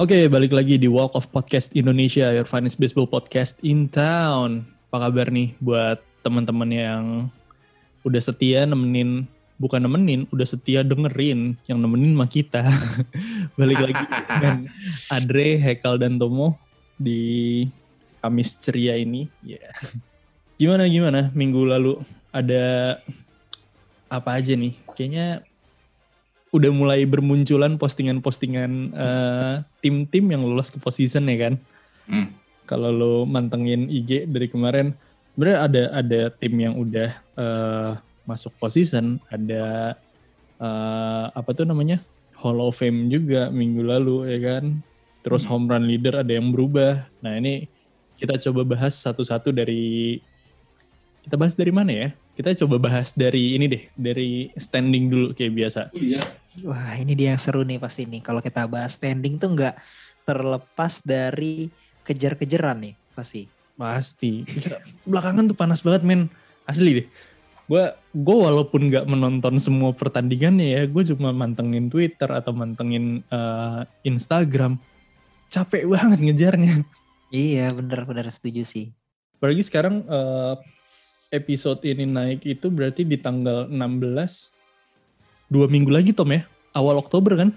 Oke, balik lagi di Walk of Podcast Indonesia, your finest baseball podcast in town. Apa kabar nih buat teman-teman yang udah setia nemenin, bukan nemenin, udah setia dengerin, yang nemenin mah kita. balik lagi dengan Adre, Hekal, dan Tomo di Kamis ceria ini. Yeah. Gimana gimana minggu lalu ada apa aja nih? Kayaknya udah mulai bermunculan postingan-postingan eh, tim-tim yang lolos ke position ya kan. Hmm. Kalau lo mantengin IG dari kemarin, sebenarnya ada ada tim yang udah eh, masuk position, ada eh, apa tuh namanya Hall of Fame juga minggu lalu ya kan. Terus Hmm. home run leader ada yang berubah. Nah ini kita coba bahas satu-satu dari kita bahas dari mana ya? Kita coba bahas dari ini deh, dari standing dulu kayak biasa. Oh iya. Wah ini dia yang seru nih pasti nih. Kalau kita bahas standing tuh nggak terlepas dari kejar-kejaran nih pasti. Pasti. Belakangan tuh panas banget men. Asli deh. Gue gue walaupun nggak menonton semua pertandingannya ya, gue cuma mantengin Twitter atau mantengin eh, Instagram. Capek banget ngejarnya. Iya bener-bener setuju sih. Apalagi sekarang eh, episode ini naik itu berarti di tanggal 16. Dua minggu lagi Tom ya? Awal Oktober kan?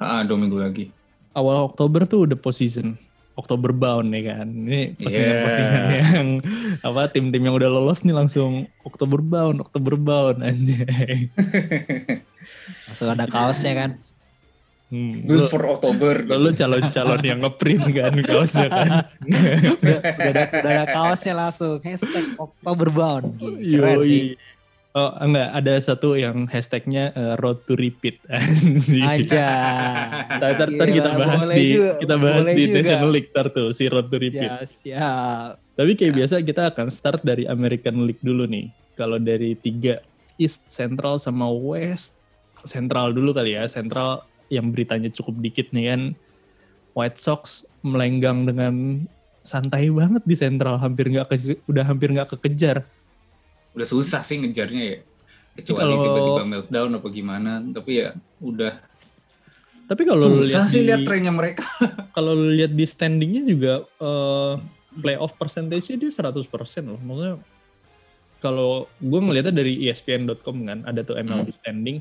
Ah, dua minggu lagi. Awal Oktober tuh udah position. Oktober bound ya kan. Ini postingan-postingan Yeah. yang apa tim-tim yang udah lolos nih langsung Oktober bound, Oktober bound anjay. Langsung ada kaosnya kan. Hmm, Good for Oktober. lu calon-calon yang ngeprint kan kaosnya kan. Udah, udah ada, udah ada kaosnya langsung. Hashtag Oktoberbound. Gini, Keren Yoi. sih. Oh enggak, ada satu yang hashtagnya eh, road to repeat. Aja. Ntar, kita bahas boleh di juga, kita bahas boleh di juga. National League ntar tuh si road to repeat. Siap, siap. Tapi kayak biasa kita akan start dari American League dulu nih. Kalau dari tiga East, Central sama West, Central dulu kali ya. Central yang beritanya cukup dikit nih kan. White Sox melenggang dengan santai banget di Central, hampir nggak udah hampir nggak kekejar. Udah susah sih ngejarnya ya. Kecuali Kalau- tiba-tiba meltdown apa gimana. Tapi ya udah Tapi kalau lu susah lihat sih lihat trennya mereka. kalau lu lihat di standingnya juga eh, playoff percentage-nya dia 100% loh. Maksudnya kalau gue ngelihatnya dari ESPN.com kan ada tuh MLB standing.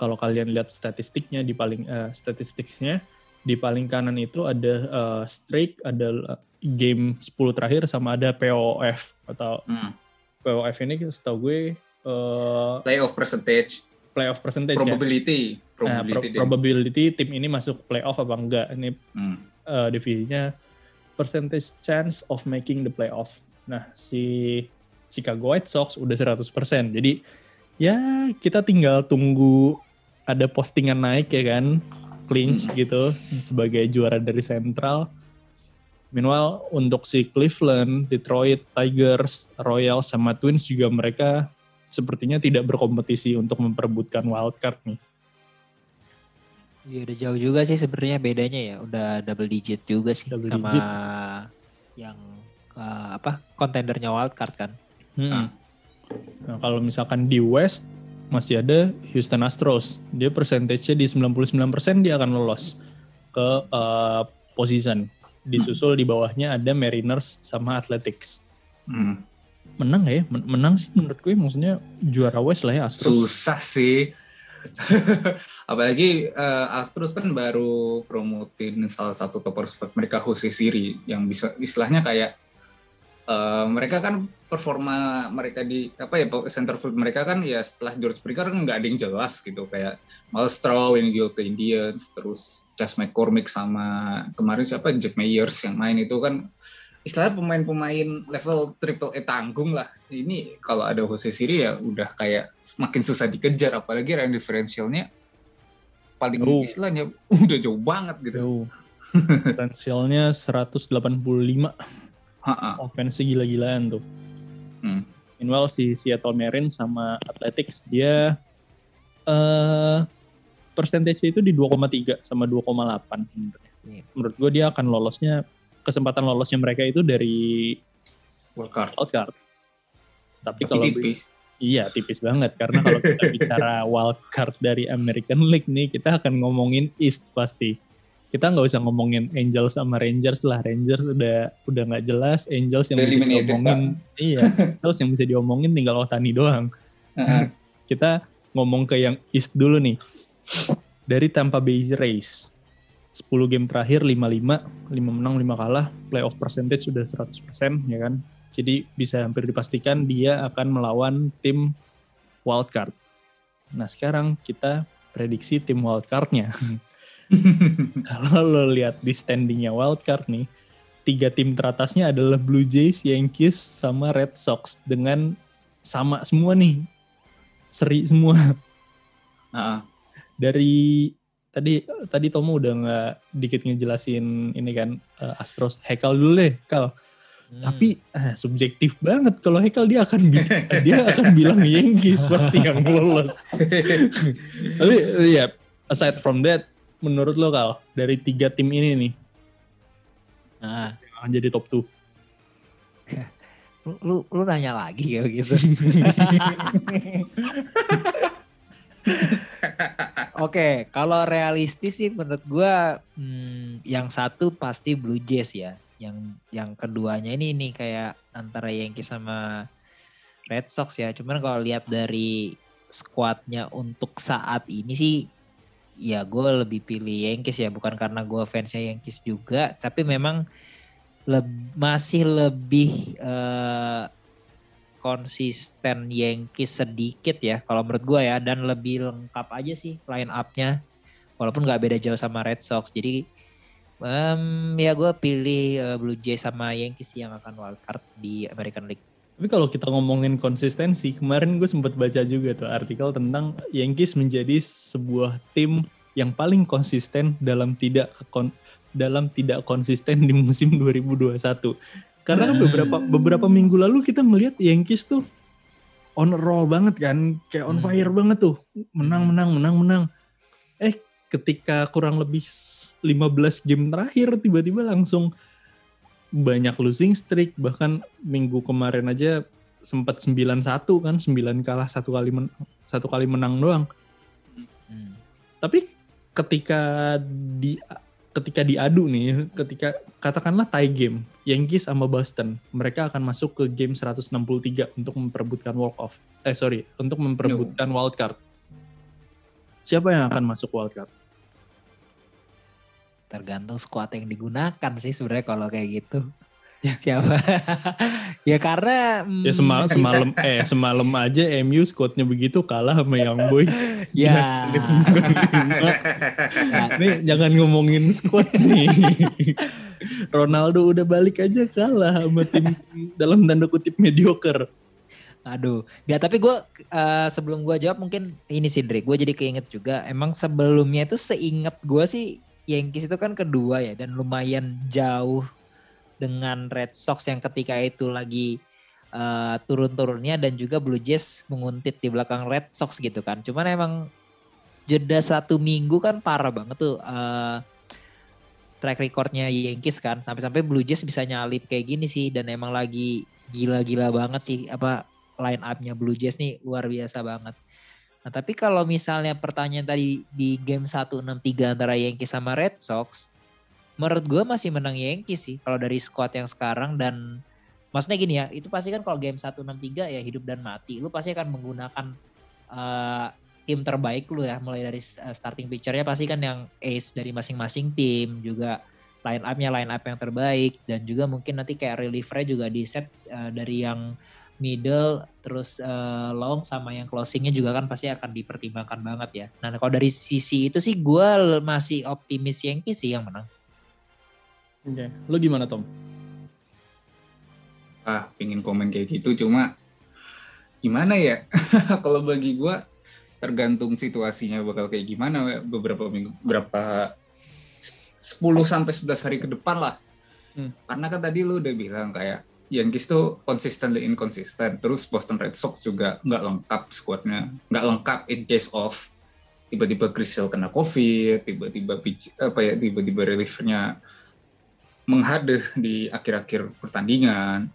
Kalau kalian lihat statistiknya di paling eh, statistiknya di paling kanan itu ada eh, streak, ada eh, game 10 terakhir sama ada POF atau Hmm. POF ini setahu gue eh, Playoff percentage, playoff percentage ya. probability, Nah, probability. pro- deh. probability tim ini masuk playoff apa enggak. Ini Hmm. eh, divisinya percentage chance of making the playoff. Nah, si Chicago White Sox udah 100%. Jadi ya kita tinggal tunggu ada postingan naik ya kan, clinch Hmm. gitu sebagai juara dari Central. Meanwhile untuk si Cleveland, Detroit, Tigers, Royals sama Twins juga mereka sepertinya tidak berkompetisi untuk memperebutkan wild card nih. Iya udah jauh juga sih sebenarnya bedanya ya. Udah double digit juga sih Double sama digit. yang eh, apa kontendernya wildcard kan. Hmm. Ah. Nah, kalau misalkan di West masih ada Houston Astros. Dia persentasenya di 99% dia akan lolos ke uh, position. Disusul di bawahnya ada Mariners sama Athletics. Hmm. Menang nggak ya? Men- Menang sih menurut gue maksudnya juara West lah ya Astros. Susah sih. Apalagi eh, Astros kan baru promotin salah satu top prospect mereka Jose Siri yang bisa istilahnya kayak eh, mereka kan performa mereka di apa ya center field mereka kan ya setelah George Springer kan nggak ada yang jelas gitu kayak Malstraw yang juga ke Indians terus Chas McCormick sama kemarin siapa Jack Mayers yang main itu kan istilahnya pemain-pemain level triple A tanggung lah. Ini kalau ada Jose Siri ya udah kayak semakin susah dikejar apalagi run differentialnya paling Jauh. istilahnya udah jauh banget gitu. Jauh. Potensialnya 185 Ha-ha. offense gila-gilaan tuh. Hmm. Meanwhile si Seattle Marines sama Athletics dia eh percentage itu di 2,3 sama 2,8 sebenarnya. Iya. Menurut gue dia akan lolosnya kesempatan lolosnya mereka itu dari Wildcard. wildcard. Tapi Tapi kalau tipis. iya tipis banget karena kalau kita bicara wildcard dari American League nih kita akan ngomongin East pasti. Kita nggak usah ngomongin Angels sama Rangers lah. Rangers udah udah nggak jelas, Angels yang bisa diomongin, iya, Angels yang bisa diomongin tinggal Otani doang. Heeh. Kita ngomong ke yang East dulu nih. Dari Tampa Bay Rays. 10 game terakhir 5-5, 5 menang 5 kalah, playoff percentage sudah 100% ya kan. Jadi bisa hampir dipastikan dia akan melawan tim wildcard. Nah sekarang kita prediksi tim wildcardnya. Kalau lo lihat di standingnya wildcard nih, tiga tim teratasnya adalah Blue Jays, Yankees, sama Red Sox dengan sama semua nih, seri semua. Heeh. Dari tadi tadi Tomo udah nggak dikit ngejelasin ini kan eh, Astros. Hekal dulu deh, Kal. Hmm. Tapi ah, subjektif banget kalau Hekal dia akan dia akan bilang Yankees pasti yang lolos. Tapi ya aside from that, menurut lo Kal dari tiga tim ini nih Nah, yang akan jadi top 2 lu, lu, lu nanya lagi kayak gitu. Oke, kalau realistis sih menurut gua hmm, yang satu pasti Blue Jays ya. Yang yang keduanya ini nih kayak antara Yankees sama Red Sox ya. Cuman kalau lihat dari squadnya untuk saat ini sih ya gue lebih pilih Yankees ya bukan karena gue fansnya Yankees juga tapi memang leb- masih lebih eh, konsisten Yankees sedikit ya kalau menurut gue ya dan lebih lengkap aja sih line up-nya walaupun nggak beda jauh sama Red Sox. Jadi em, ya gue pilih eh, Blue Jays sama Yankees yang akan wildcard di American League Tapi kalau kita ngomongin konsistensi, kemarin gue sempat baca juga tuh artikel tentang Yankees menjadi sebuah tim yang paling konsisten dalam tidak kon- dalam tidak konsisten di musim 2021. Karena kan beberapa beberapa minggu lalu kita melihat Yankees tuh on roll banget kan, kayak on Hmm. fire banget tuh. Menang menang menang menang. Eh, ketika kurang lebih 15 game terakhir tiba-tiba langsung banyak losing streak bahkan minggu kemarin aja sempat 9-1 kan 9 kalah satu kali men- satu kali menang doang. Hmm. tapi ketika di ketika diadu nih ketika katakanlah tie game Yankees sama Boston mereka akan masuk ke game 163 untuk memperebutkan walk off. Eh sorry untuk memperebutkan wild card. Siapa yang akan masuk wild card tergantung squad yang digunakan sih sebenarnya kalau kayak gitu siapa ya karena mm, ya semalam semalam eh semalam aja MU squadnya begitu kalah sama Young Boys ya Menit 95. Nih jangan ngomongin squad nih. Ronaldo udah balik aja kalah sama tim dalam tanda kutip mediocre. Aduh, nggak tapi gue sebelum gue jawab mungkin ini sih Dre, gue jadi keinget juga. Emang sebelumnya itu seinget gue sih Yankees itu kan kedua ya dan lumayan jauh dengan Red Sox yang ketika itu lagi eh, turun-turunnya dan juga Blue Jays menguntit di belakang Red Sox gitu kan. Cuman emang jeda satu minggu kan parah banget tuh eh, track recordnya Yankees kan. Sampai-sampai Blue Jays bisa nyalip kayak gini sih dan emang lagi gila-gila banget sih apa line up-nya Blue Jays nih luar biasa banget. Nah tapi kalau misalnya pertanyaan tadi di game 163 antara Yankees sama Red Sox, menurut gue masih menang Yankees sih kalau dari squad yang sekarang. Dan maksudnya gini ya, itu pasti kan kalau game 163 ya hidup dan mati, lu pasti akan menggunakan eh, tim terbaik lu ya, mulai dari eh, starting pitcher-nya pasti kan yang ace dari masing-masing tim juga line up-nya line up yang terbaik dan juga mungkin nanti kayak reliever juga di set eh, dari yang middle terus eh, long sama yang closingnya juga kan pasti akan dipertimbangkan banget ya. Nah kalau dari sisi itu sih gue masih optimis Yankees sih yang menang. Oke, lu gimana Tom? ah pingin komen kayak gitu cuma gimana ya kalau bagi gua tergantung situasinya bakal kayak gimana beberapa minggu berapa 10 sampai 11 hari ke depan lah Hmm. karena kan tadi lu udah bilang kayak Yankees tuh consistently inconsistent terus Boston Red Sox juga nggak lengkap squadnya nggak lengkap in case of tiba-tiba Sale kena COVID tiba-tiba apa ya tiba-tiba relievernya menghadeh di akhir-akhir pertandingan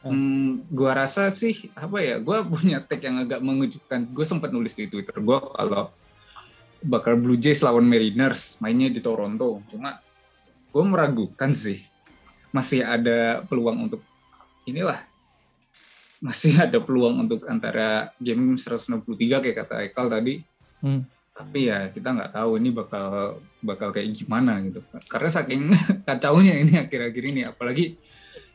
Hmm, gua rasa sih apa ya? Gua punya tag yang agak mengejutkan. Gue sempat nulis di Twitter gua kalau bakal Blue Jays lawan Mariners mainnya di Toronto. Cuma gue meragukan sih masih ada peluang untuk inilah masih ada peluang untuk antara game 163 kayak kata Ekal tadi. Hmm. Tapi ya kita nggak tahu ini bakal bakal kayak gimana gitu. Karena saking kacaunya ini akhir-akhir ini apalagi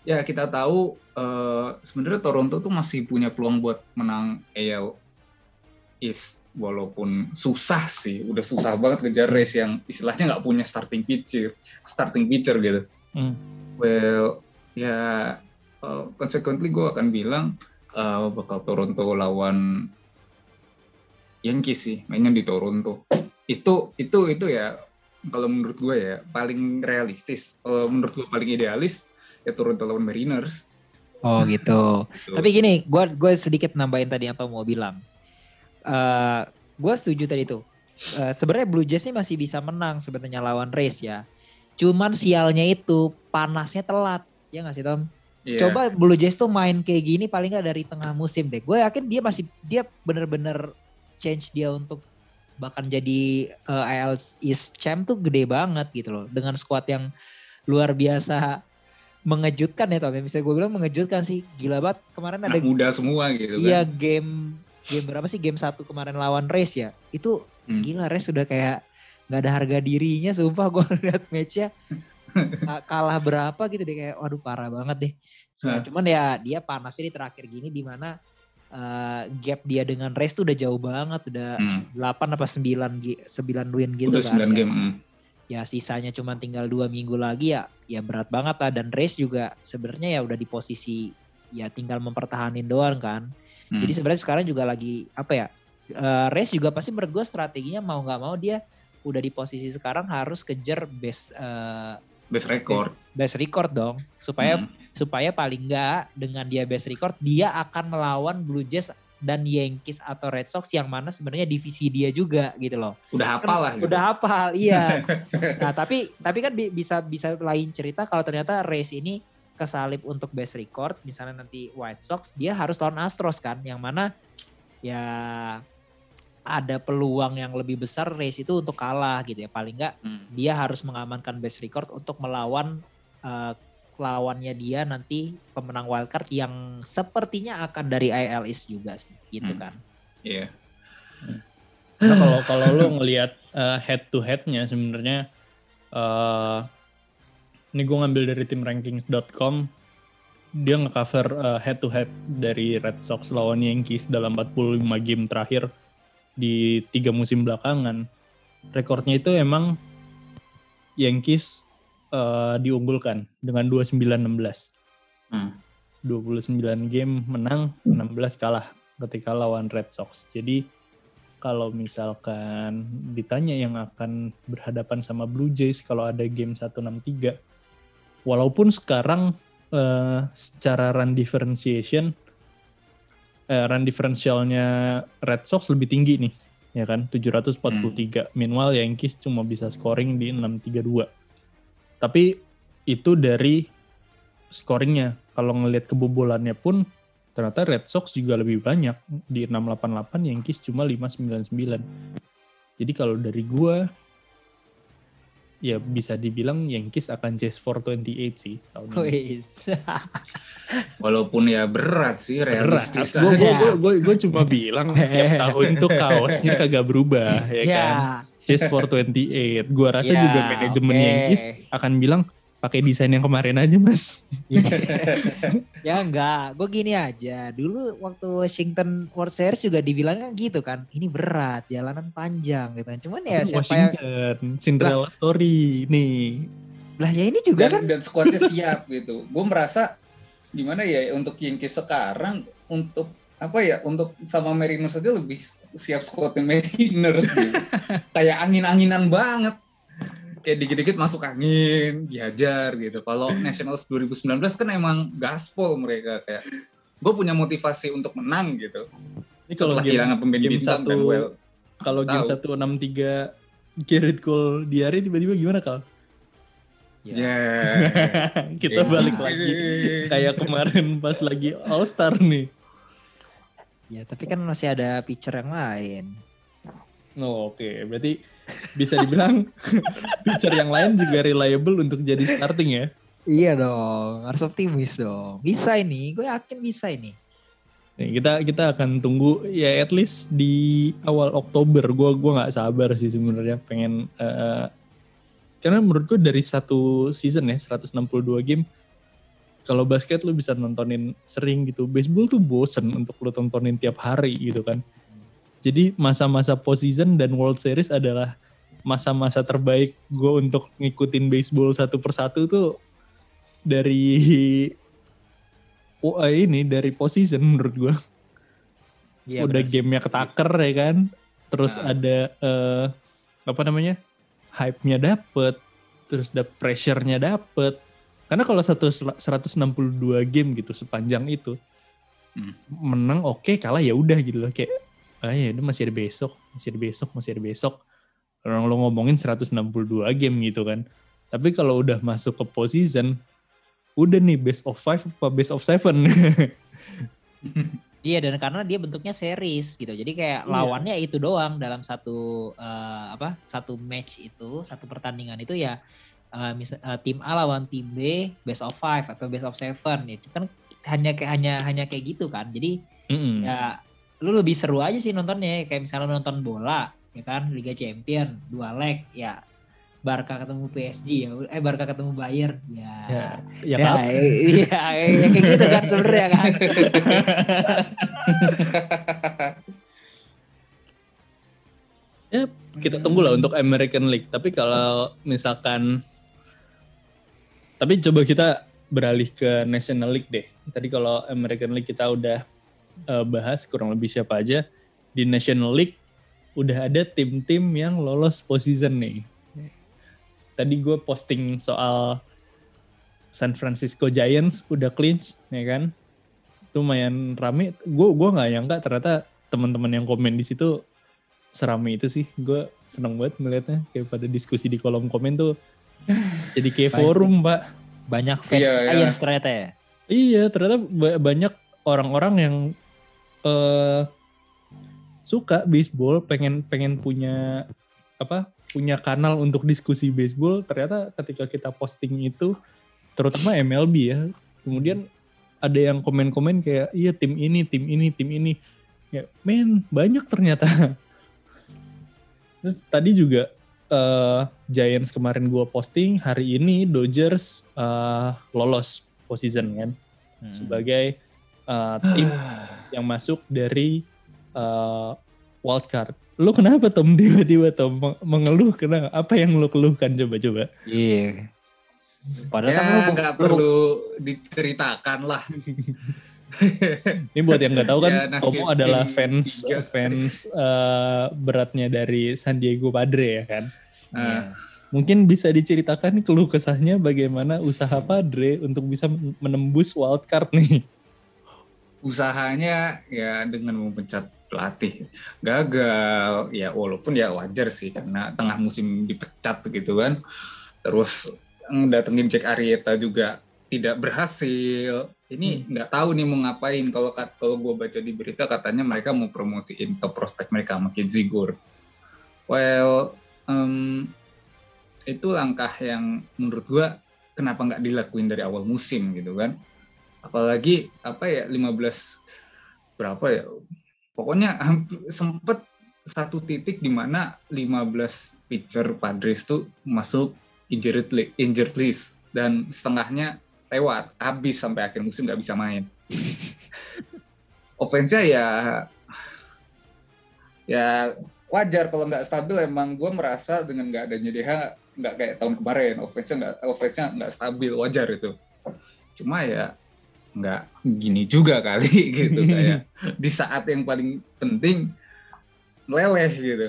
ya kita tahu uh, sebenarnya Toronto tuh masih punya peluang buat menang AL East walaupun susah sih, udah susah banget kejar race yang istilahnya nggak punya starting pitcher, starting pitcher gitu. Hmm. Well, ya uh, consequently gue akan bilang uh, bakal Toronto lawan Yankees sih, mainnya di Toronto. Itu itu itu ya kalau menurut gue ya paling realistis. Kalau menurut gue paling idealis ya Toronto lawan Mariners. Oh gitu. Gitu. Tapi gini, gue gue sedikit nambahin tadi apa mau bilang. Eh gue setuju tadi tuh. Eh, sebenarnya Blue Jays ini masih bisa menang sebenarnya lawan Rays ya. Cuman sialnya itu panasnya telat. Ya nggak sih Tom? Iya. Coba Blue Jays tuh main kayak gini paling nggak dari tengah musim deh. Gue yakin dia masih dia bener-bener change dia untuk bahkan jadi eh, AL East Champ tuh gede banget gitu loh. Dengan squad yang luar biasa mengejutkan ya Tom. Ya, Misalnya gue bilang mengejutkan sih. Gila banget kemarin ada anak muda semua gitu iya kan. game game berapa sih game satu kemarin lawan Race ya. Itu Hmm. gila Race sudah kayak nggak ada harga dirinya sumpah gue liat matchnya kalah berapa gitu deh kayak waduh parah banget deh Nah. Cuma- cuman ya dia panasnya di terakhir gini di mana eh, gap dia dengan race tuh udah jauh banget udah Hmm. 8 apa 9 gi- 9 win gitu Udah kan 9 game. hmm. ya sisanya cuma tinggal dua minggu lagi ya ya berat banget lah dan race juga sebenarnya ya udah di posisi ya tinggal mempertahanin doang kan Hmm. jadi sebenarnya sekarang juga lagi apa ya eh, race juga pasti menurut gue strateginya mau nggak mau dia udah di posisi sekarang harus kejar best eh, best record. best record dong supaya Hmm. supaya paling nggak dengan dia best record dia akan melawan Blue Jays dan Yankees atau Red Sox yang mana sebenarnya divisi dia juga gitu loh. Udah hafal lah gitu. Udah hafal, iya. nah, tapi tapi kan bi- bisa bisa lain cerita kalau ternyata race ini kesalip untuk best record, misalnya nanti White Sox dia harus lawan Astros kan yang mana ya ada peluang yang lebih besar race itu untuk kalah gitu ya. Paling nggak Hmm. dia harus mengamankan best record untuk melawan eh, lawannya dia nanti pemenang wildcard yang sepertinya akan dari IL East juga sih gitu Hmm. kan. Iya. Nah, kalau kalau lu ngelihat uh, head to headnya sebenarnya eh ini gue ngambil dari tim rankings.com dia ngecover uh, head to head dari Red Sox lawan Yankees dalam 45 game terakhir di tiga musim belakangan. Rekornya itu emang Yankees eh, diunggulkan dengan 29-16. Hmm. 29 game menang, 16 kalah ketika lawan Red Sox. Jadi kalau misalkan ditanya yang akan berhadapan sama Blue Jays kalau ada game 163, walaupun sekarang eh, secara run differentiation, eh, run differentialnya Red Sox lebih tinggi nih, ya kan, 743. Meanwhile Yankees cuma bisa scoring di 632. Tapi itu dari scoringnya. Kalau ngelihat kebobolannya pun ternyata Red Sox juga lebih banyak di 688 Yankees cuma 599. Jadi kalau dari gua ya bisa dibilang Yankees akan chase for 28 sih tahun ini. Walaupun ya berat sih Berat. realistis Gue aja. gue cuma bilang tiap tahun tuh kaosnya kagak berubah ya ya. kan. Chase for 28. Gua rasa Ya, juga manajemen oke. Yankees akan bilang pakai desain yang kemarin aja mas. ya enggak, gue gini aja. Dulu waktu Washington World Series juga dibilang kan gitu kan. Ini berat, jalanan panjang gitu kan. Cuman ya siapa yang Washington, Cinderella story nih. lah ya ini juga dan, kan dan squadnya siap gitu. Gue merasa gimana ya untuk Yankees sekarang untuk apa ya untuk sama Mariners aja lebih siap squadnya Mariners gitu. Kayak angin-anginan banget. Kayak dikit-dikit masuk angin, dihajar gitu. Kalau Nationals 2019 kan emang gaspol mereka kayak gue punya motivasi untuk menang gitu. Ini kalau kehilangan pemain game bintang satu kan well. kalau game tahu. 163 Garrett Cole di hari tiba-tiba gimana kal? Ya. Kita Ya. balik lagi kayak kemarin pas lagi All Star nih. ya tapi kan masih ada pitcher yang lain. Oh, Oke, okay. berarti bisa dibilang pitcher yang lain juga reliable untuk jadi starting ya? Iya dong, harus optimis dong. Bisa ini, gue yakin bisa ini. Nih, kita kita akan tunggu ya at least di awal Oktober. Gue gua nggak sabar sih sebenarnya pengen uh, karena menurut gue dari satu season ya 162 game kalau basket lu bisa nontonin sering gitu. Baseball tuh bosen untuk lu tontonin tiap hari gitu kan. Jadi masa-masa postseason dan World Series adalah masa-masa terbaik gue untuk ngikutin baseball satu persatu tuh dari oh, ini dari postseason menurut gue. Ya, Udah bener. gamenya ketaker ya kan. Terus nah. ada uh, apa namanya hype-nya dapet. Terus ada pressure-nya dapet. Karena kalau satu 162 game gitu sepanjang itu hmm. menang oke okay, kalah ya udah gitu loh kayak ah ya udah masih ada besok, masih ada besok, masih ada besok. Orang lo ngomongin 162 game gitu kan. Tapi kalau udah masuk ke postseason, udah nih best of five apa best of seven. Iya dan karena dia bentuknya series gitu, jadi kayak iya. lawannya itu doang dalam satu uh, apa satu match itu satu pertandingan itu ya uh, misal, uh, tim A lawan tim B best of five atau best of seven itu kan hanya kayak hanya hanya kayak gitu kan, jadi mm -hmm. ya lu lebih seru aja sih nontonnya. Kayak misalnya nonton bola ya kan Liga Champion dua leg ya Barca ketemu PSG ya eh Barca ketemu Bayern ya. Ya, ya, ya, ya, ya kayak gitu kan sebenarnya kan? Ya kita tunggu lah untuk American League. Tapi kalau misalkan tapi coba kita beralih ke National League deh. Tadi kalau American League kita udah uh, bahas kurang lebih siapa aja di National League udah ada tim-tim yang lolos postseason nih. Tadi gue posting soal San Francisco Giants udah clinch, ya kan? Itu lumayan rame. Gue gua nggak nyangka ternyata teman-teman yang komen di situ serame itu sih. Gue seneng banget melihatnya kayak pada diskusi di kolom komen tuh. Jadi kayak forum, Pak. Banyak fans iya, Giants iya. ternyata ya. Iya, ternyata banyak orang-orang yang uh, suka baseball, pengen pengen punya apa? punya kanal untuk diskusi baseball, ternyata ketika kita posting itu terutama MLB ya, kemudian ada yang komen-komen kayak iya tim ini, tim ini, tim ini. Ya, men, banyak ternyata. Terus tadi juga uh, Giants kemarin gua posting, hari ini Dodgers uh, lolos postseason kan hmm. sebagai uh, tim yang masuk dari uh, wildcard. Lu kenapa Tom tiba-tiba Tom mengeluh kenapa? Apa yang lu keluhkan coba-coba? Iya. Yeah. Padahal ya, kan nggak perlu diceritakan lah. Ini buat yang nggak tahu kan, ya, Tomo adalah fans tiga. fans uh, beratnya dari San Diego Padre ya kan. Nah, mungkin bisa diceritakan keluh kesahnya bagaimana usaha Padre untuk bisa menembus wildcard nih usahanya ya dengan memecat pelatih gagal. Ya walaupun ya wajar sih karena tengah musim dipecat gitu kan. Terus datengin Jack Arieta juga tidak berhasil. Ini hmm. nggak hmm. tahu nih mau ngapain. Kalau kalau gue baca di berita katanya mereka mau promosiin top prospek mereka makin Zigur well um, itu langkah yang menurut gue kenapa nggak dilakuin dari awal musim gitu kan apalagi apa ya 15 berapa ya? Pokoknya sempet satu titik di mana 15 pitcher Padres tuh masuk injured list, injured list dan setengahnya lewat habis sampai akhir musim nggak bisa main. Offense ya ya wajar kalau nggak stabil. Emang gue merasa dengan nggak adanya DH nggak kayak tahun kemarin offense-nya nggak offense-nya nggak stabil wajar itu. Cuma ya nggak gini juga kali gitu kayak di saat yang paling penting meleleh gitu.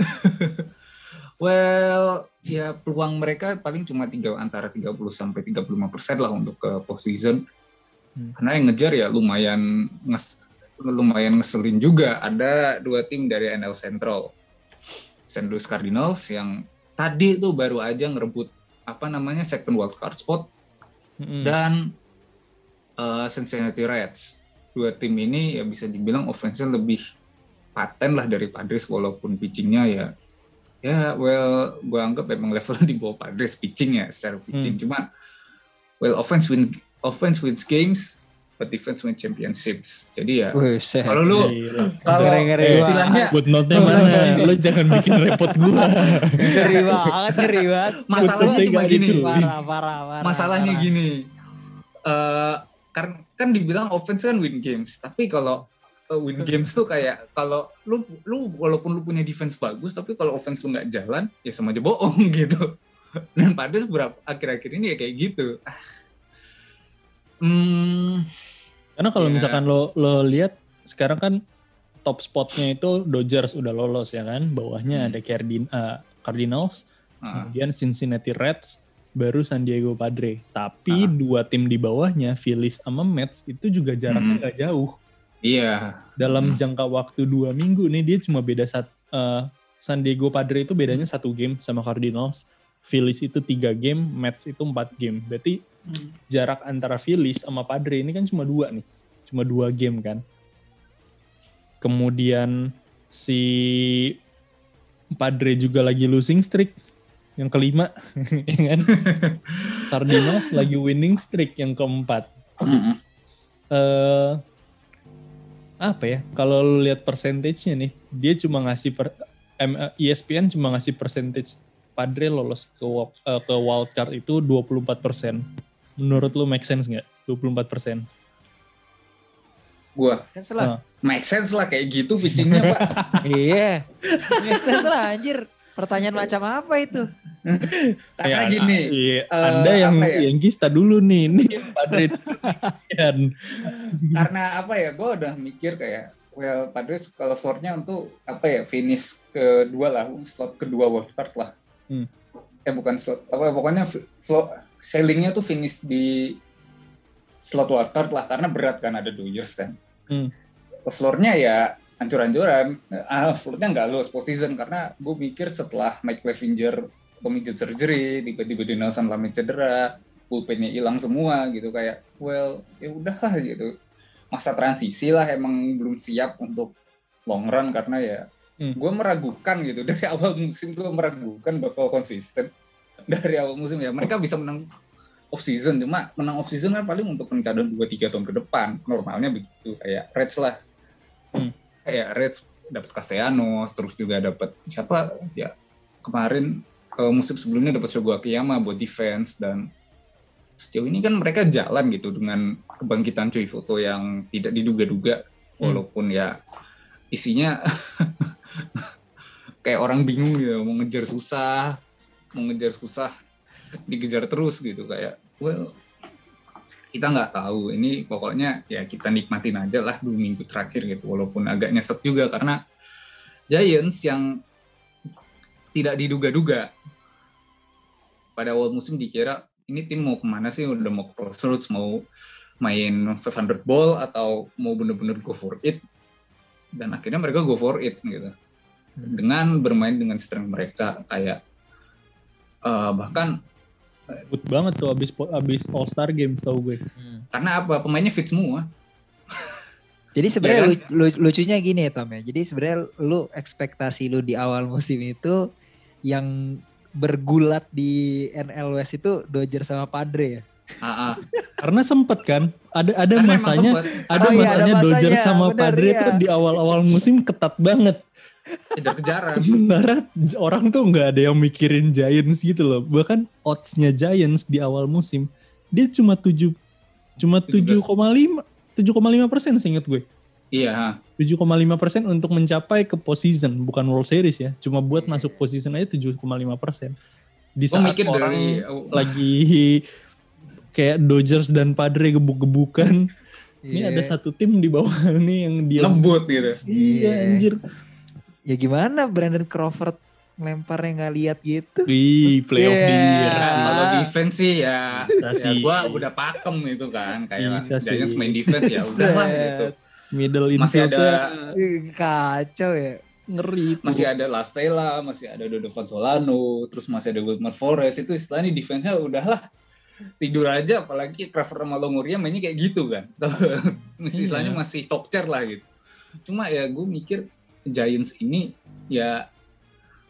well, ya peluang mereka paling cuma tiga antara 30 sampai 35 persen lah untuk ke postseason. Hmm. Karena yang ngejar ya lumayan nges, lumayan ngeselin juga. Ada dua tim dari NL Central, St. Louis Cardinals yang tadi tuh baru aja ngerebut apa namanya second wild card spot hmm. dan uh, Cincinnati Reds. Dua tim ini ya bisa dibilang offense lebih paten lah dari Padres walaupun pitchingnya ya ya well gue anggap memang levelnya di bawah Padres pitching ya secara pitching cuma well offense win offense wins games but defense win championships jadi ya kalau lu kalau Eh, istilahnya Footnote-nya Masalah mana? Lu jangan bikin repot gua. ngeri banget, ngeri banget. masalahnya cuma gini gitu. Parah, parah, parah. masalahnya parah. gini eh kan kan dibilang offense kan win games. Tapi kalau uh, win games tuh kayak kalau lu lu walaupun lu punya defense bagus tapi kalau offense lu nggak jalan ya sama aja bohong gitu. Dan pada berapa akhir-akhir ini ya kayak gitu. Ah. hmm, Karena kalau Iya. misalkan lo lo lihat sekarang kan top spotnya itu Dodgers udah lolos ya kan, bawahnya Hmm. ada Cardin eh, Cardinals, ah, kemudian Cincinnati Reds, baru San Diego Padre. Tapi Ah. dua tim di bawahnya, Phillies sama Mets itu juga jaraknya Hmm. nggak jauh. iya Dalam Hmm. jangka waktu dua minggu nih dia cuma beda sat, eh, San Diego Padre itu bedanya satu game sama Cardinals. Phillies itu tiga game, Mets itu empat game. Berarti jarak antara Phillies sama Padre ini kan cuma dua nih, cuma dua game kan. Kemudian si Padre juga lagi losing streak yang kelima, ya kan? Cardinals lagi winning streak yang keempat. Eh apa ya? Kalau lu lihat percentage-nya nih, dia cuma ngasih per, em, eh, ESPN cuma ngasih percentage Padre lolos ke eh, ke wildcard itu 24%. Menurut lu make sense nggak? 24%. gua Kan salah. Ah. make sense lah kayak gitu pitchingnya pak Iya. Make sense lah anjir. Pertanyaan macam apa itu? Karena Ya, gini iya, Anda yang ya? yang kista dulu nih, ini Padre kan. karena apa ya gue udah mikir kayak well Padres kalau slotnya untuk apa ya finish kedua lah slot kedua wildcard lah Hmm. eh bukan slot apa pokoknya slot sailingnya tuh finish di slot wildcard lah karena berat kan ada Dodgers kan Hmm. floornya ya hancur-hancuran ah floornya nggak lost postseason karena gue mikir setelah Mike Clevinger pemijat surgery tiba-tiba Dinelson Lamet cedera bullpennya hilang semua gitu kayak well ya udahlah gitu. Masa transisi lah emang belum siap untuk long run karena ya Hmm. gue meragukan gitu. Dari awal musim gue meragukan bakal konsisten. Dari awal musim ya mereka bisa menang off season cuma menang off season kan paling untuk pencarian 2-3 tahun ke depan. Normalnya begitu kayak Reds lah. Hmm. kayak Reds dapat Castellanos terus juga dapat siapa? Ya kemarin ke musim sebelumnya dapat Shogo Akiyama buat defense dan sejauh ini kan mereka jalan gitu dengan kebangkitan Choi Foto yang tidak diduga-duga. Hmm. walaupun ya isinya kayak orang bingung gitu mau ngejar susah mau ngejar susah dikejar terus gitu kayak well kita nggak tahu. Ini pokoknya ya kita nikmatin aja lah dua minggu terakhir gitu walaupun agak nyesek juga karena Giants yang tidak diduga-duga pada awal musim dikira ini tim mau ke mana sih? Udah mau crossroads mau main 500 ball atau mau bener-bener go for it? Dan akhirnya mereka go for it gitu. Dengan bermain dengan strength mereka kayak eh, bahkan Good banget tuh abis abis All Star Game tau gue. karena apa? Pemainnya fit semua. Jadi sebenarnya Ya kan? lu- lu- lucunya gini ya Tom ya. Jadi sebenarnya lu ekspektasi lu di awal musim itu yang bergulat di NL West itu Dodgers sama Padre ya. Ah, ah. Karena sempet kan, ada ada Karena masanya ada Oh iya, ada masanya Dodgers sama benar, Padre iya. tuh di awal-awal musim ketat banget. kejar-kejaran Sementara orang tuh nggak ada yang mikirin Giants gitu loh. Bahkan oddsnya Giants di awal musim dia cuma 7 cuma 17. 7,5 7,5 persen seingat gue. Iya 7,5 persen untuk mencapai ke postseason, bukan World Series ya. Cuma buat Iya. masuk postseason aja 7,5 persen. Di saat mikir orang dari lagi kayak Dodgers dan Padre gebuk-gebukan. Ini Iya. ada satu tim di bawah nih yang dia ngebut gitu Iya Iya. anjir. Ya gimana Brandon Crawford ngelemparnya nggak lihat gitu. Wih, playoff Iya. di year Nah, sih. kalau defense sih ya, Bisa ya gue udah pakem itu kan kayak. Giants main defense ya udahlah gitu Middle Masih ada- Ih, Kacau ya. ngeri tuh. masih ada Lastella, masih ada Donovan Solano, terus masih ada Wilmer Flores itu istilahnya defense-nya udahlah tidur aja. Apalagi Crawford sama Longoria mainnya kayak gitu kan. Masih istilahnya Iya. masih top tier lah gitu. Cuma ya gue mikir Giants ini ya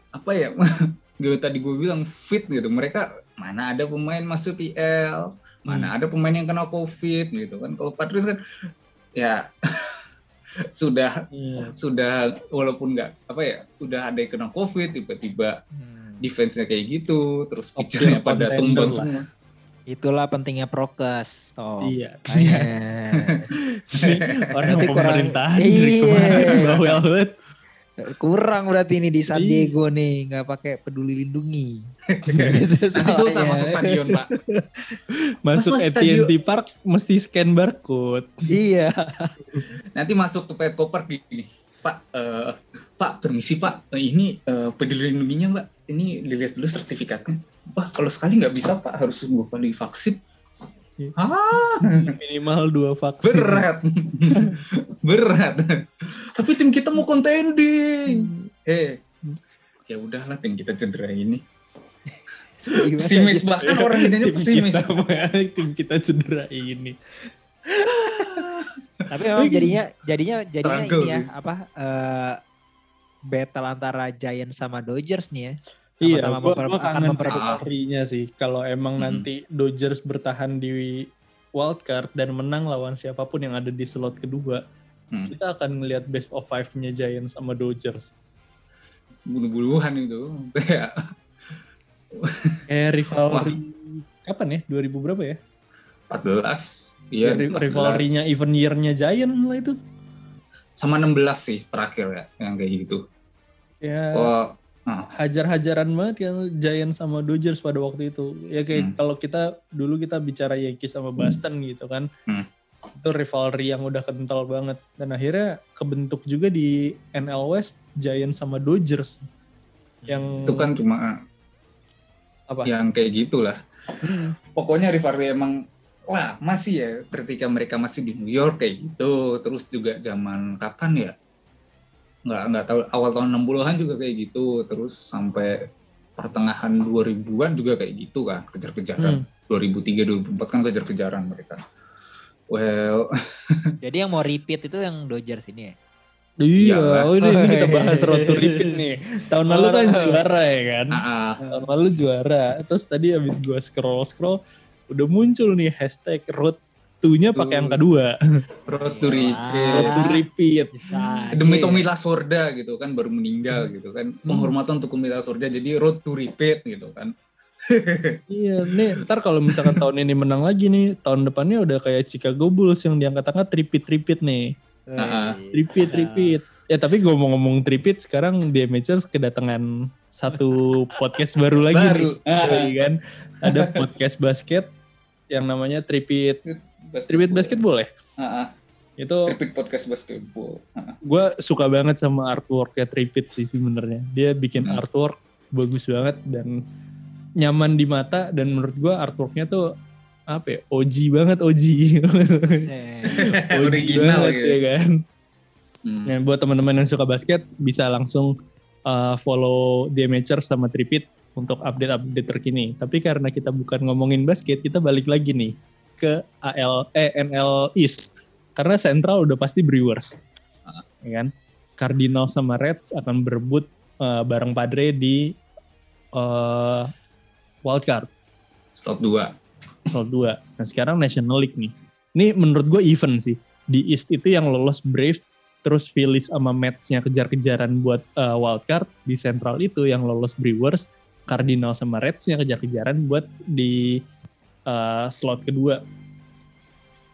apa ya gue tadi gue bilang fit gitu. Mereka mana ada pemain masuk IL mana ada pemain yang kena covid gitu kan. Kalau Patriots kan ya sudah Iya. sudah walaupun nggak apa ya udah ada yang kena covid tiba-tiba Hmm. defense-nya kayak gitu terus pitchernya pada tumbang lah. semua Itulah pentingnya prokes. Oh. Iya. Makanya. Orang kurang- dari Iya. bawel banget. Kurang berarti ini di San. Diego nih nggak pakai peduli lindungi. Susah masuk stadion pak Masuk Mas, mas, AT&T Park mesti scan barcode. Iya. nanti masuk ke Petco Park gini Pak eh, Pak permisi Pak Eh, ini eh, peduli lindunginya Mbak ini dilihat dulu sertifikatnya Wah kalau sekali nggak bisa Pak harus dua kali vaksin Iya. ah Minimal dua vaksin. berat berat tapi tim kita mau contending eh ya udahlah tim kita cedera ini pesimis ya? bahkan orang ini tim pesimis kita, tim kita cedera ini. Tapi memang jadinya jadinya jadinya Struggle ini ya sih. apa eh battle antara Giants sama Dodgers nih ya. Iya, Sama-sama memper- gua akan sih. Kalau emang Hmm. nanti Dodgers bertahan di wildcard dan menang lawan siapa pun yang ada di slot kedua, Hmm. kita akan melihat best of five-nya Giants sama Dodgers. bulu-buluhan itu kayak Eh rivalry kapan ya? 2000 berapa ya? 14 iya 14. rivalry-nya even year-nya Giants lah itu. sama 16 sih terakhir ya yang kayak gitu Ya kalau hajar-hajaran banget kan Giants sama Dodgers pada waktu itu. Ya kayak Hmm. kalau kita dulu kita bicara Yankees sama Boston gitu kan. Hmm. Itu rivalry yang udah kental banget. Dan akhirnya kebentuk juga di NL West Giants sama Dodgers. Yang itu kan cuma apa? yang kayak gitulah. Pokoknya rivalry emang wah masih ya ketika mereka masih di New York kayak gitu terus juga zaman kapan ya? Nggak nggak tahu awal tahun 60-an juga kayak gitu terus sampai pertengahan 2000-an juga kayak gitu kan kejar-kejaran. Hmm. 2003 2004 kan kejar-kejaran mereka well Jadi yang mau repeat itu yang Dodgers ini ya. Iya, oh, ini, ini kita bahas road to repeat nih. Tahun lalu kan juara ya kan. ah, ah, Tahun lalu juara. Terus tadi abis gua scroll scroll udah muncul nih hashtag road to-nya pakai angka dua. road to Iya. repeat. road to repeat. Bisa demi aja. Tommy Lasorda gitu kan baru meninggal gitu kan penghormatan untuk Tommy Lasorda jadi road to repeat gitu kan Iya, nih ntar kalau misalkan tahun ini menang lagi nih, tahun depannya udah kayak Chicago Bulls yang diangkat-angkat tripit-tripit nih. Tripit, tripit. Ya tapi gue mau ngomong tripit, sekarang The Amateurs kedatangan satu podcast baru lagi Baru. nih. Ah, iya kan? Ada podcast basket yang namanya Tripit. Tripit Basketball ya? ah, ah. Itu Tripit podcast basketball Ah, ah. gue suka banget sama artworknya Tripit sih sebenarnya. Dia bikin Hmm. artwork bagus banget dan nyaman di mata dan menurut gue artworknya tuh apa ya OG banget OG. OG Original banget, gitu. ya. kan? Hmm. nah, buat teman-teman yang suka basket bisa langsung uh, follow The Amateurs sama Tripit untuk update-update terkini. Tapi karena kita bukan ngomongin basket kita balik lagi nih ke AL eh NL East. Karena Central udah pasti Brewers. Ya kan? Cardinals sama Reds akan berebut uh, bareng Padre di uh, wildcard Stop 2 Slot 2. Nah sekarang National League nih. Ini menurut gue even sih. Di East itu yang lolos Brave, terus Phillies sama Mets-nya kejar-kejaran buat uh, wildcard. Di Central itu yang lolos Brewers, Cardinals sama Reds-nya kejar-kejaran buat di uh, slot kedua.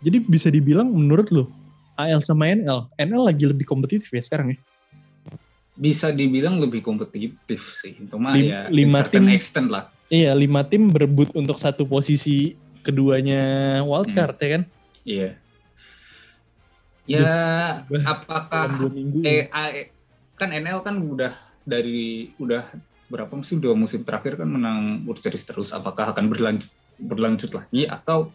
Jadi bisa dibilang menurut lo, AL sama NL, NL lagi lebih kompetitif ya sekarang ya? bisa dibilang lebih kompetitif sih itu mah Lim- ya lima in certain tim- extent lah Iya, lima tim berebut untuk satu posisi keduanya wildcard ya kan? iya ya Dalam apakah dua minggu. eh, eh, kan NL kan udah dari udah berapa musim dua musim terakhir kan menang World Series terus apakah akan berlanjut berlanjut lagi atau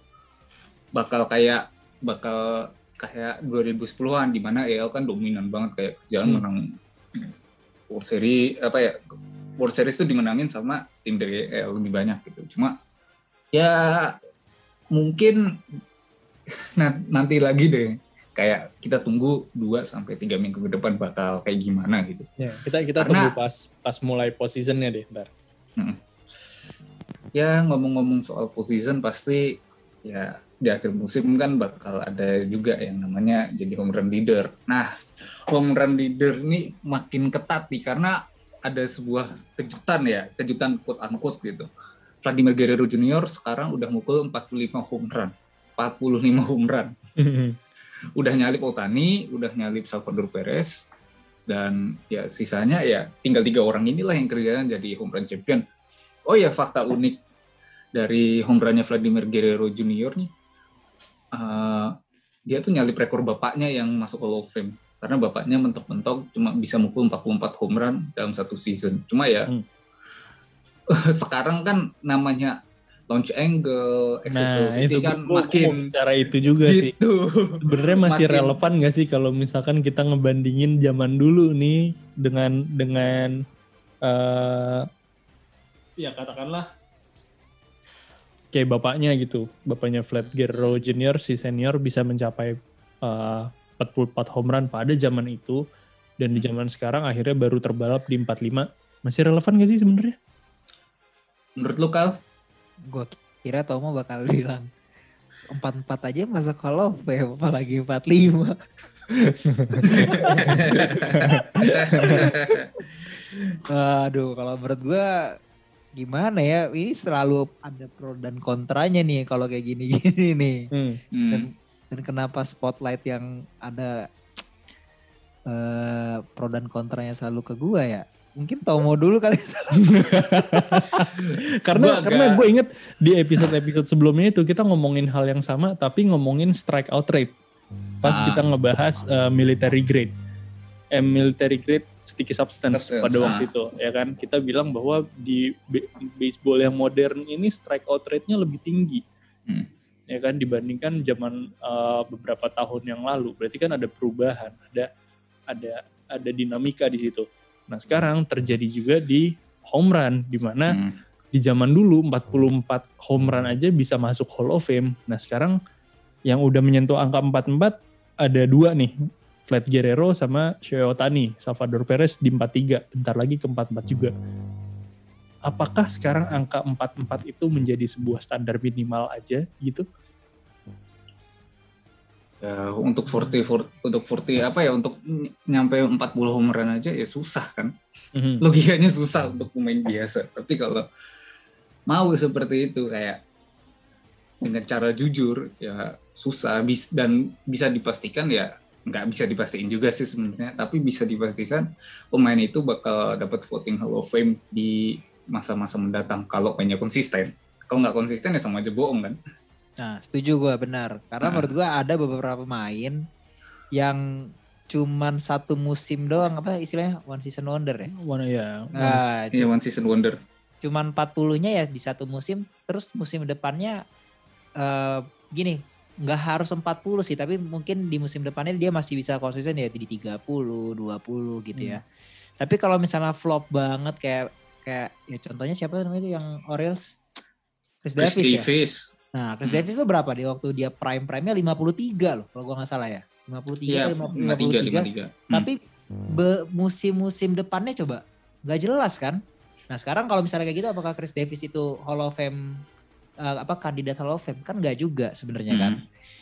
bakal kayak bakal kayak 2010-an di mana EL kan dominan banget kayak kerjaan Hmm. menang World Series apa ya World Series itu dimenangin sama tim dari EL lebih banyak gitu cuma ya mungkin na- nanti lagi deh kayak kita tunggu 2 sampai tiga minggu ke depan bakal kayak gimana gitu. Ya, kita kita Karena- tunggu pas pas mulai postseasonnya deh, ntar. Ya ngomong-ngomong soal postseason pasti ya di akhir musim kan bakal ada juga yang namanya jadi home run leader. Nah, home run leader ini makin ketat nih karena ada sebuah kejutan ya, kejutan quote unquote gitu. Vladimir Guerrero Junior sekarang udah mukul 45 home run. 45 home run. Udah nyalip Otani, udah nyalip Salvador Perez, dan ya sisanya ya tinggal tiga orang inilah yang kerjanya jadi home run champion. Oh ya fakta unik dari home runnya Vladimir Guerrero Junior nih, eh, dia tuh nyalip rekor bapaknya yang masuk Hall of Fame karena bapaknya mentok-mentok cuma bisa mukul 44 home run dalam satu season. Cuma ya Hmm. sekarang kan namanya launch angle, Nah, itu kan makin bicara itu juga sih. gitu. Sebenarnya masih Makin- relevan gak sih kalau misalkan kita ngebandingin zaman dulu nih dengan dengan eh ya katakanlah kayak bapaknya gitu, bapaknya Vlad Guerrero Junior si senior bisa mencapai eh, 44 home run pada zaman itu dan di zaman sekarang akhirnya baru terbalap di 45. Masih relevan gak sih sebenarnya? Menurut lu Kal? Gue kira Tomo bakal bilang empat empat aja masuk Hall of Fame apalagi empat lima. Aduh, kalau menurut gue gimana ya? Ini selalu ada pro dan kontranya nih kalau kayak gini-gini nih. Hmm. Hmm. Dan kenapa spotlight yang ada eh pro dan kontranya selalu ke gue ya? Mungkin Tomo dulu kali. karena Gua agak- karena gue inget di episode episode sebelumnya itu kita ngomongin hal yang sama tapi ngomongin strike out rate pas Ah. kita ngebahas uh, military grade eh, military grade sticky substance Substance, pada ah. waktu itu ya kan kita bilang bahwa di baseball yang modern ini strike out rate-nya lebih tinggi Hmm. Ya kan dibandingkan zaman uh, beberapa tahun yang lalu berarti kan ada perubahan ada ada ada dinamika di situ nah sekarang terjadi juga di home run di mana Hmm. di zaman dulu 44 home run aja bisa masuk Hall of Fame. Nah sekarang yang udah menyentuh angka 44 ada dua nih. Vlad Guerrero sama Shohei Ohtani. Salvador Perez di 43. Bentar lagi ke 44 juga. Apakah sekarang angka 44 itu menjadi sebuah standar minimal aja gitu? Ya, untuk 40, for- untuk 40 apa ya untuk ny- nyampe 40 home run aja ya susah kan. Mhm. Logikanya susah untuk pemain biasa. Tapi kalau mau seperti itu kayak dengan cara jujur ya susah bis dan bisa dipastikan ya nggak bisa dipastikan juga sih sebenarnya tapi bisa dipastikan pemain itu bakal dapat voting Hall of Fame di masa-masa mendatang kalau mainnya konsisten kalau nggak konsisten ya sama aja bohong kan Nah, setuju gue benar. Karena Nah. menurut gue ada beberapa pemain yang cuman satu musim doang apa istilahnya one season wonder ya. Mana ya? Nah, Iya one season wonder cuman 40-nya ya di satu musim, terus musim depannya eh gini, nggak harus 40 sih, tapi mungkin di musim depannya dia masih bisa konsisten ya di 30, 20 gitu ya. Tapi kalau misalnya flop banget kayak kayak ya contohnya siapa namanya itu yang Orioles Chris, Chris Davis, ya. Nah, Chris Hmm. Davis tuh berapa di waktu dia prime prime-nya 53 loh kalau gua nggak salah ya. 53 Iya, atau 53, 53. 53. Tapi be- musim-musim depannya coba nggak jelas kan? Nah, sekarang kalau misalnya kayak gitu apakah Chris Davis itu Hall of Fame eh, apa kandidat Hall of Fame? Kan nggak juga sebenarnya kan.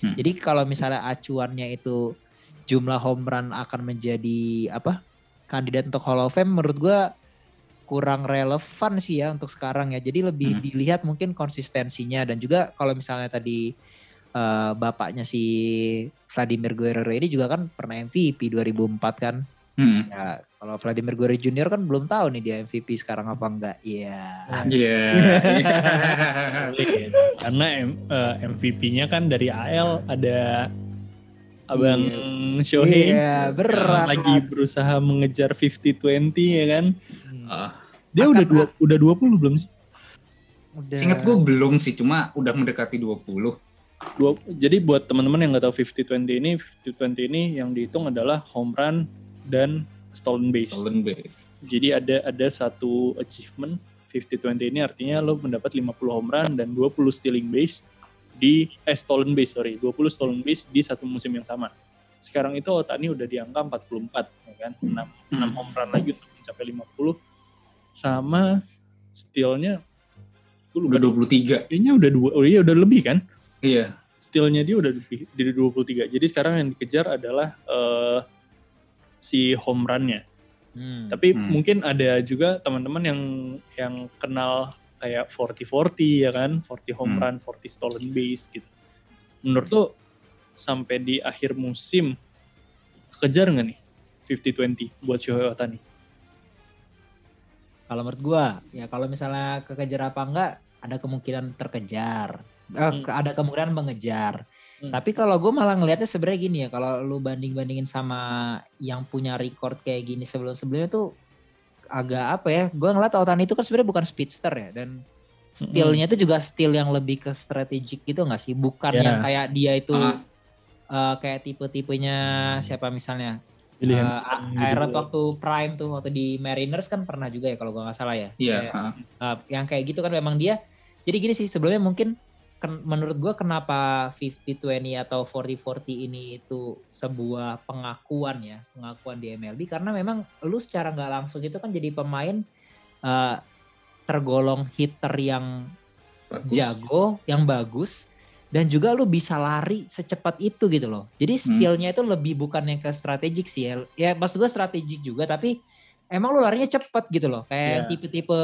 Hmm. Jadi kalau misalnya acuannya itu jumlah home run akan menjadi apa? kandidat untuk Hall of Fame menurut gua kurang relevan sih ya untuk sekarang ya. Jadi lebih Hmm. dilihat mungkin konsistensinya dan juga kalau misalnya tadi eh, bapaknya si Vladimir Guerrero ini juga kan pernah MVP 2004 kan. Hmm. Ya, kalau Vladimir Guerrero Junior kan belum tahu nih dia MVP sekarang apa enggak. Iya. Iya. Karena M- eh, MVP-nya kan dari AL ada Abang Shohei Iya, berat. lagi berusaha mengejar 50-20 ya kan. Hmm, Ah, Dia udah dua, udah 20 belum sih? udah. Seingat gue belum sih, cuma udah mendekati 20. Dua, jadi buat teman-teman yang nggak tahu 50-20 ini, 50-20 ini yang dihitung adalah home run dan stolen base. Stolen base. Jadi ada ada satu achievement 50-20 ini artinya lo mendapat 50 home run dan 20 stealing base di eh stolen base sorry 20 stolen base di satu musim yang sama. sekarang itu Otani udah di angka 44 ya kan 6, 6 home run lagi untuk mencapai 50 sama steal-nya gue lupa Udah 23. kayaknya udah dua oh iya udah lebih kan Iya. steal-nya dia udah lebih dari 23 jadi sekarang yang dikejar adalah eh, si home run-nya Hmm. tapi Hmm. mungkin ada juga teman-teman yang yang kenal kayak 40-40 ya kan 40 home Hmm. run 40 stolen base gitu menurut lo sampai di akhir musim kejar nggak nih 50-20 buat Shohei Otani Kalau menurut gua, ya kalau misalnya kekejar apa enggak, ada kemungkinan terkejar. Eh, Hmm. ada kemungkinan mengejar. Hmm. Tapi kalau gue malah ngelihatnya sebenarnya gini ya, kalau lu banding-bandingin sama yang punya record kayak gini sebelum-sebelumnya tuh agak apa ya? Gue ngeliat Otani itu kan sebenarnya bukan speedster ya, dan stealnya itu juga steal yang lebih ke strategik gitu nggak sih? Bukan Ya. yang kayak dia itu Ah. eh, kayak tipe-tipenya siapa misalnya? Pilihan Uh, Aaron waktu prime tuh waktu di Mariners kan pernah juga ya kalau gue nggak salah ya. Iya. Kayak, ah. uh, yang kayak gitu kan memang dia. Jadi gini sih sebelumnya mungkin ken- menurut gue kenapa 50-20 atau 40-40 ini itu sebuah pengakuan ya pengakuan di MLB karena memang lu secara nggak langsung itu kan jadi pemain uh, tergolong hitter yang Bagus. jago, yang bagus, dan juga lu bisa lari secepat itu gitu loh. Jadi skillnya itu lebih bukan yang ke strategik sih ya. Ya maksud gue strategik juga, tapi emang lu larinya cepet gitu loh. Kayak Iya. tipe-tipe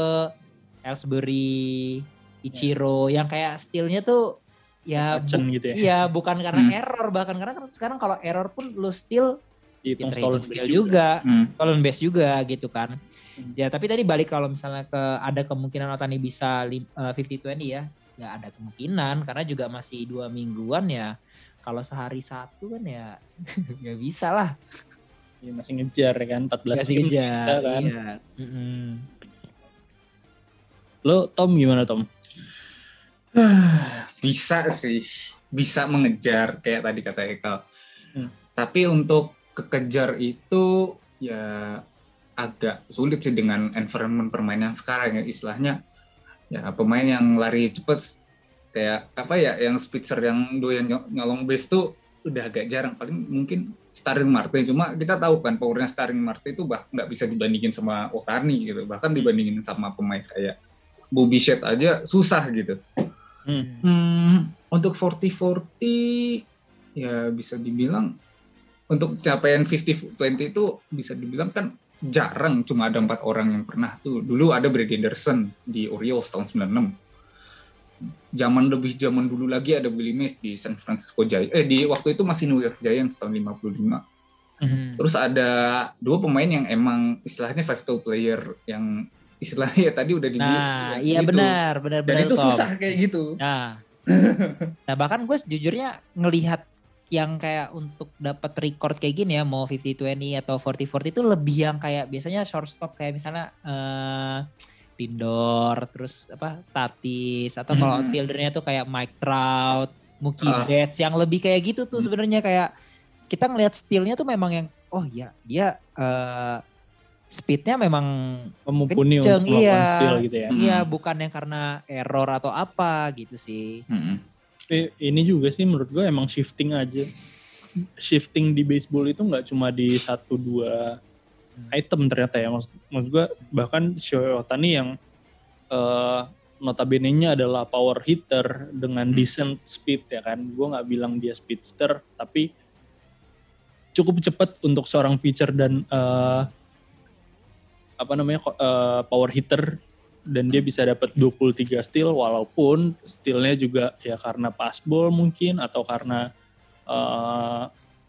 Ellsbury, Ichiro, yang kayak skillnya tuh ya bu- gitu ya iya bukan karena Hmm. error bahkan karena kan sekarang kalau error pun lu steal dihitung ya stolen base juga. juga Hmm. stolen base juga gitu kan. Hmm. Ya tapi tadi balik kalau misalnya ke ada kemungkinan Otani bisa lim- eh, 50-20 ya, ya ada kemungkinan karena juga masih dua mingguan ya. Kalau sehari satu kan ya ya bisa lah. Iya, masih ngejar ya kan 14 Masih game kejar. bisa kan. Iya. Mm-mm. lo Tom gimana Tom bisa sih bisa mengejar kayak tadi kata Eka Hmm. tapi untuk kekejar itu ya agak sulit sih dengan environment permainan sekarang ya istilahnya ya pemain yang lari cepet kayak apa ya yang speedster yang doyan nyol- nyolong base tuh udah agak jarang. Paling mungkin Starling Marte. Cuma kita tahu kan powernya Starling Marte itu bah nggak bisa dibandingin sama Otani gitu. Bahkan dibandingin sama pemain kayak Bobby Shed aja susah gitu. Hmm. Hmm, untuk 40-40 ya bisa dibilang untuk capaian 50-20 itu bisa dibilang kan jarang cuma ada empat orang yang pernah tuh dulu ada Brad Anderson di Orioles tahun 96 zaman lebih zaman dulu lagi ada Willie Mays di San Francisco Giants eh di waktu itu masih New York Giants tahun 55 Mm. terus ada dua pemain yang emang istilahnya five tool player yang istilahnya tadi udah dibilang Nah, iya gitu. benar, benar dan benar. itu Tom. susah kayak gitu Nah, nah bahkan gue jujurnya ngelihat yang kayak untuk dapat record kayak gini ya mau 50-20 atau 40-40 itu lebih yang kayak biasanya shortstop kayak misalnya eh Lindor terus apa Tatis atau kalau Hmm. outfieldernya tuh kayak Mike Trout, Mookie Ah. Betts yang lebih kayak gitu tuh Hmm. sebenarnya kayak kita ngelihat stealnya tuh memang yang oh iya dia eh speednya memang mumpuni Kenceng, untuk iya. gitu ya Hmm. iya bukan yang karena error atau apa gitu sih. Mm-mm. Tapi ini juga sih menurut gue emang shifting aja. Shifting di baseball itu nggak cuma di satu dua item ternyata ya. Maksud, maksud gue bahkan Shohei Otani yang eh notabene-nya adalah power hitter dengan Hmm. decent speed ya kan. Gue nggak bilang dia speedster tapi cukup cepat untuk seorang pitcher dan eh apa namanya eh, power hitter dan dia bisa dapat 23 steal walaupun stealnya juga ya karena pass ball mungkin atau karena eh,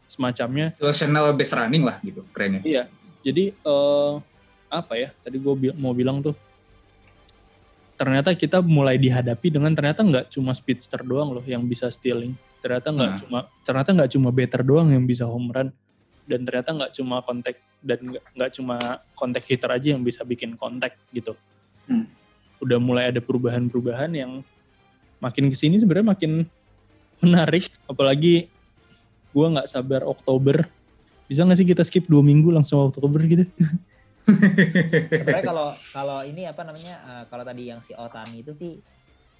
semacamnya. Situational base running lah gitu kerennya. iya. Jadi eh, apa ya? Tadi gue mau bilang tuh ternyata kita mulai dihadapi dengan ternyata nggak cuma speedster doang loh yang bisa stealing. Ternyata nggak Nah. cuma ternyata nggak cuma better doang yang bisa home run. Dan ternyata nggak cuma kontak dan nggak cuma kontak hitter aja yang bisa bikin kontak gitu Hmm. udah mulai ada perubahan-perubahan yang makin ke sini sebenarnya makin menarik apalagi gua nggak sabar Oktober bisa nggak sih kita skip dua minggu langsung Oktober gitu Sebenarnya kalau kalau ini apa namanya eh, kalau tadi yang si Otani itu sih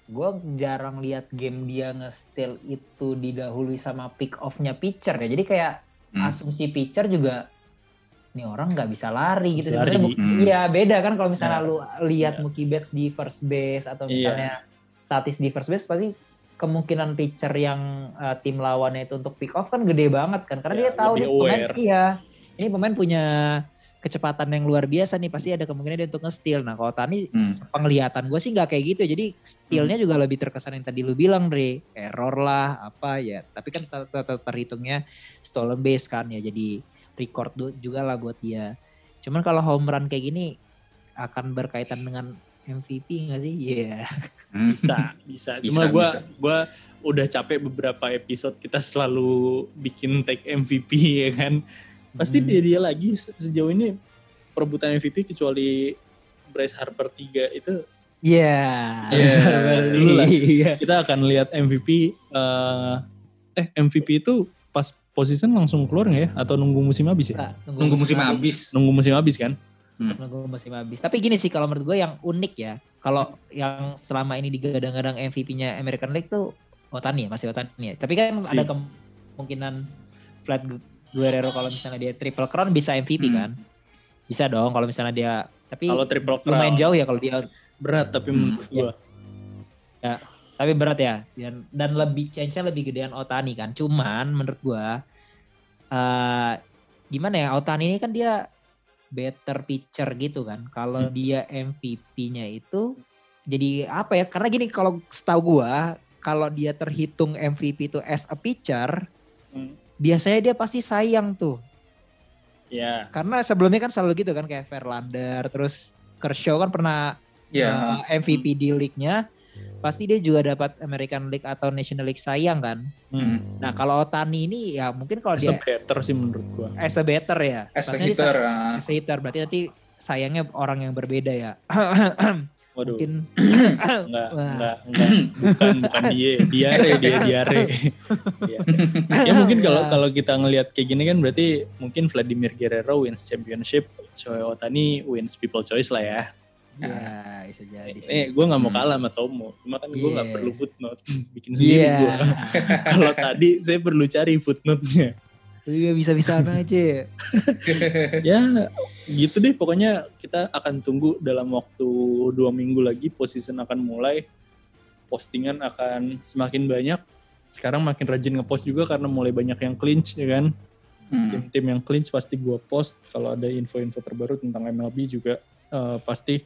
gue jarang lihat game dia nge-steal itu didahului sama pick off-nya pitcher ya. Jadi kayak Hmm. asumsi pitcher juga ini orang nggak bisa lari gitu Bisa sebenarnya Hmm. iya beda kan kalau misalnya Ya. lu lihat Ya. Mookie Betts di first base atau Iya. misalnya statis di first base pasti kemungkinan pitcher yang uh, tim lawannya itu untuk pick off kan gede banget kan karena Ya, dia tahu nih pemain iya ini pemain punya kecepatan yang luar biasa nih pasti ada kemungkinan dia untuk nge-steal. Nah kalau Tani Hmm. penglihatan gue sih nggak kayak gitu. Jadi stealnya juga lebih terkesan yang tadi lu bilang Dre. Error lah apa ya. Tapi kan ter- ter- ter- terhitungnya stolen base kan ya. Jadi record juga lah buat dia. Cuman kalau home run kayak gini akan berkaitan dengan MVP nggak sih? Iya. Hmm. Bisa, bisa. Cuma gua bisa. gua udah capek beberapa episode kita selalu bikin tag MVP ya kan. Pasti Hmm. dia dia lagi se- sejauh ini perebutan MVP kecuali Bryce Harper 3 itu Iya. Iya, dulu lah. Iya. kita akan lihat MVP eh eh MVP itu pas position langsung keluar nggak ya atau nunggu musim habis ya? Nah, Nunggu musim habis. Nunggu musim habis kan? Nunggu musim habis. Tapi gini sih kalau menurut gue yang unik ya. Kalau yang selama ini digadang-gadang MVP-nya American League tuh Otani ya, masih Otani ya. Tapi kan Si. ada kemungkinan Flat Guerrero kalau misalnya dia triple crown bisa MVP Hmm. kan? Bisa dong kalau misalnya dia tapi Kalau triple lumayan crown jauh ya kalau dia berat tapi Hmm, menurut gua. Tapi berat ya dan dan lebih chance-nya lebih gedean Otani kan cuman menurut gua eh gimana ya Otani ini kan dia better pitcher gitu kan kalau Hmm. dia MVP-nya itu jadi apa ya karena gini kalau setahu gua kalau dia terhitung MVP itu as a pitcher Hmm. biasanya dia pasti sayang tuh Ya, karena sebelumnya kan selalu gitu kan kayak Verlander terus Kershaw kan pernah Ya. uh, MVP di league-nya, pasti dia juga dapat American League atau National League sayang kan. hmm. Nah kalau Otani ini ya mungkin kalau As a dia better sih menurut gua. as a better ya. As a Pastinya hitter. ah. as a hitter berarti nanti sayangnya orang yang berbeda ya. Waduh, mungkin enggak, enggak, enggak, bukan, bukan dia, diare, dia diare. Iya. ya mungkin kalau Ya. kalau kita ngelihat kayak gini kan berarti mungkin Vladimir Guerrero wins championship, Shohei Otani wins people choice lah ya. Ya bisa jadi sih. Eh, gue nggak mau Hmm. kalah sama Tomo, cuma kan gue nggak Iya. perlu footnote, bikin sendiri Iya. gue. kalau tadi saya perlu cari footnote-nya. Iya bisa-bisa aja. ya gitu deh pokoknya kita akan tunggu dalam waktu dua minggu lagi position akan mulai postingan akan semakin banyak sekarang makin rajin ngepost juga karena mulai banyak yang clinch ya kan Hmm. tim-tim yang clinch pasti gua post kalau ada info-info terbaru tentang MLB juga eh, pasti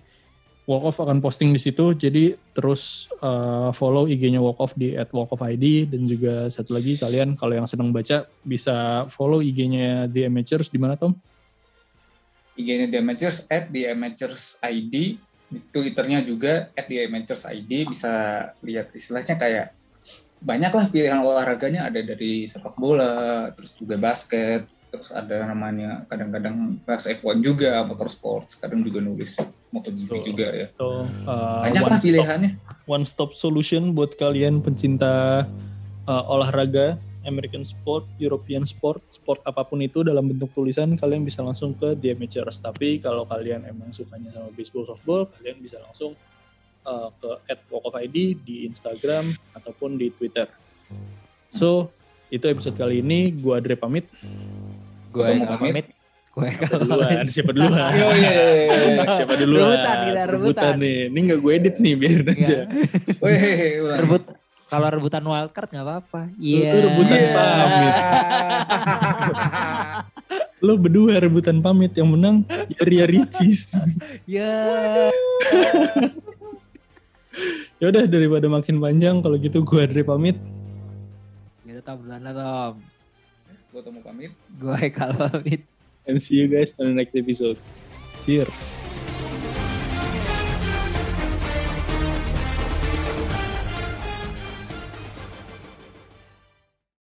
Walk Off akan posting di situ jadi terus eh, follow IG-nya Walk Off di @walkoffid dan juga satu lagi kalian kalau yang senang baca bisa follow IG-nya The Amateurs di mana Tom? IG-nya The Amateurs at The Amateurs ID. Di Twitternya juga at Amateurs ID. Bisa lihat istilahnya kayak banyaklah pilihan olahraganya ada dari sepak bola, terus juga basket, terus ada namanya kadang-kadang bahas F1 juga, motorsport, kadang juga nulis MotoGP Betul. juga ya. So, uh, Banyaklah one stop, pilihannya. one stop solution buat kalian pencinta uh, olahraga, American sport, European sport, sport apa pun itu dalam bentuk tulisan kalian bisa langsung ke The Amateurs. Tapi kalau kalian emang sukanya sama baseball, softball, kalian bisa langsung uh, ke @walkofid di Instagram ataupun di Twitter. So, itu episode kali ini. Gua Adre pamit. Gue kalau pamit. Gue Siapa kalau duluan? Siapa duluan? Yo, iya, iya. Siapa duluan? Rebutan kita, rebutan. nih. Ini nggak gue edit nih, biarin aja. Iya. Weh, ulang. rebut kalau rebutan wildcard nggak apa-apa. Iya. Itu rebutan Iya. pamit. Lo berdua rebutan pamit yang menang Ria Ricis. Ya. ya udah daripada makin panjang kalau gitu gue Adre pamit. Ya udah Tom lah Tom. Gue mau pamit. Gue kalau pamit. And see you guys on the next episode. Cheers.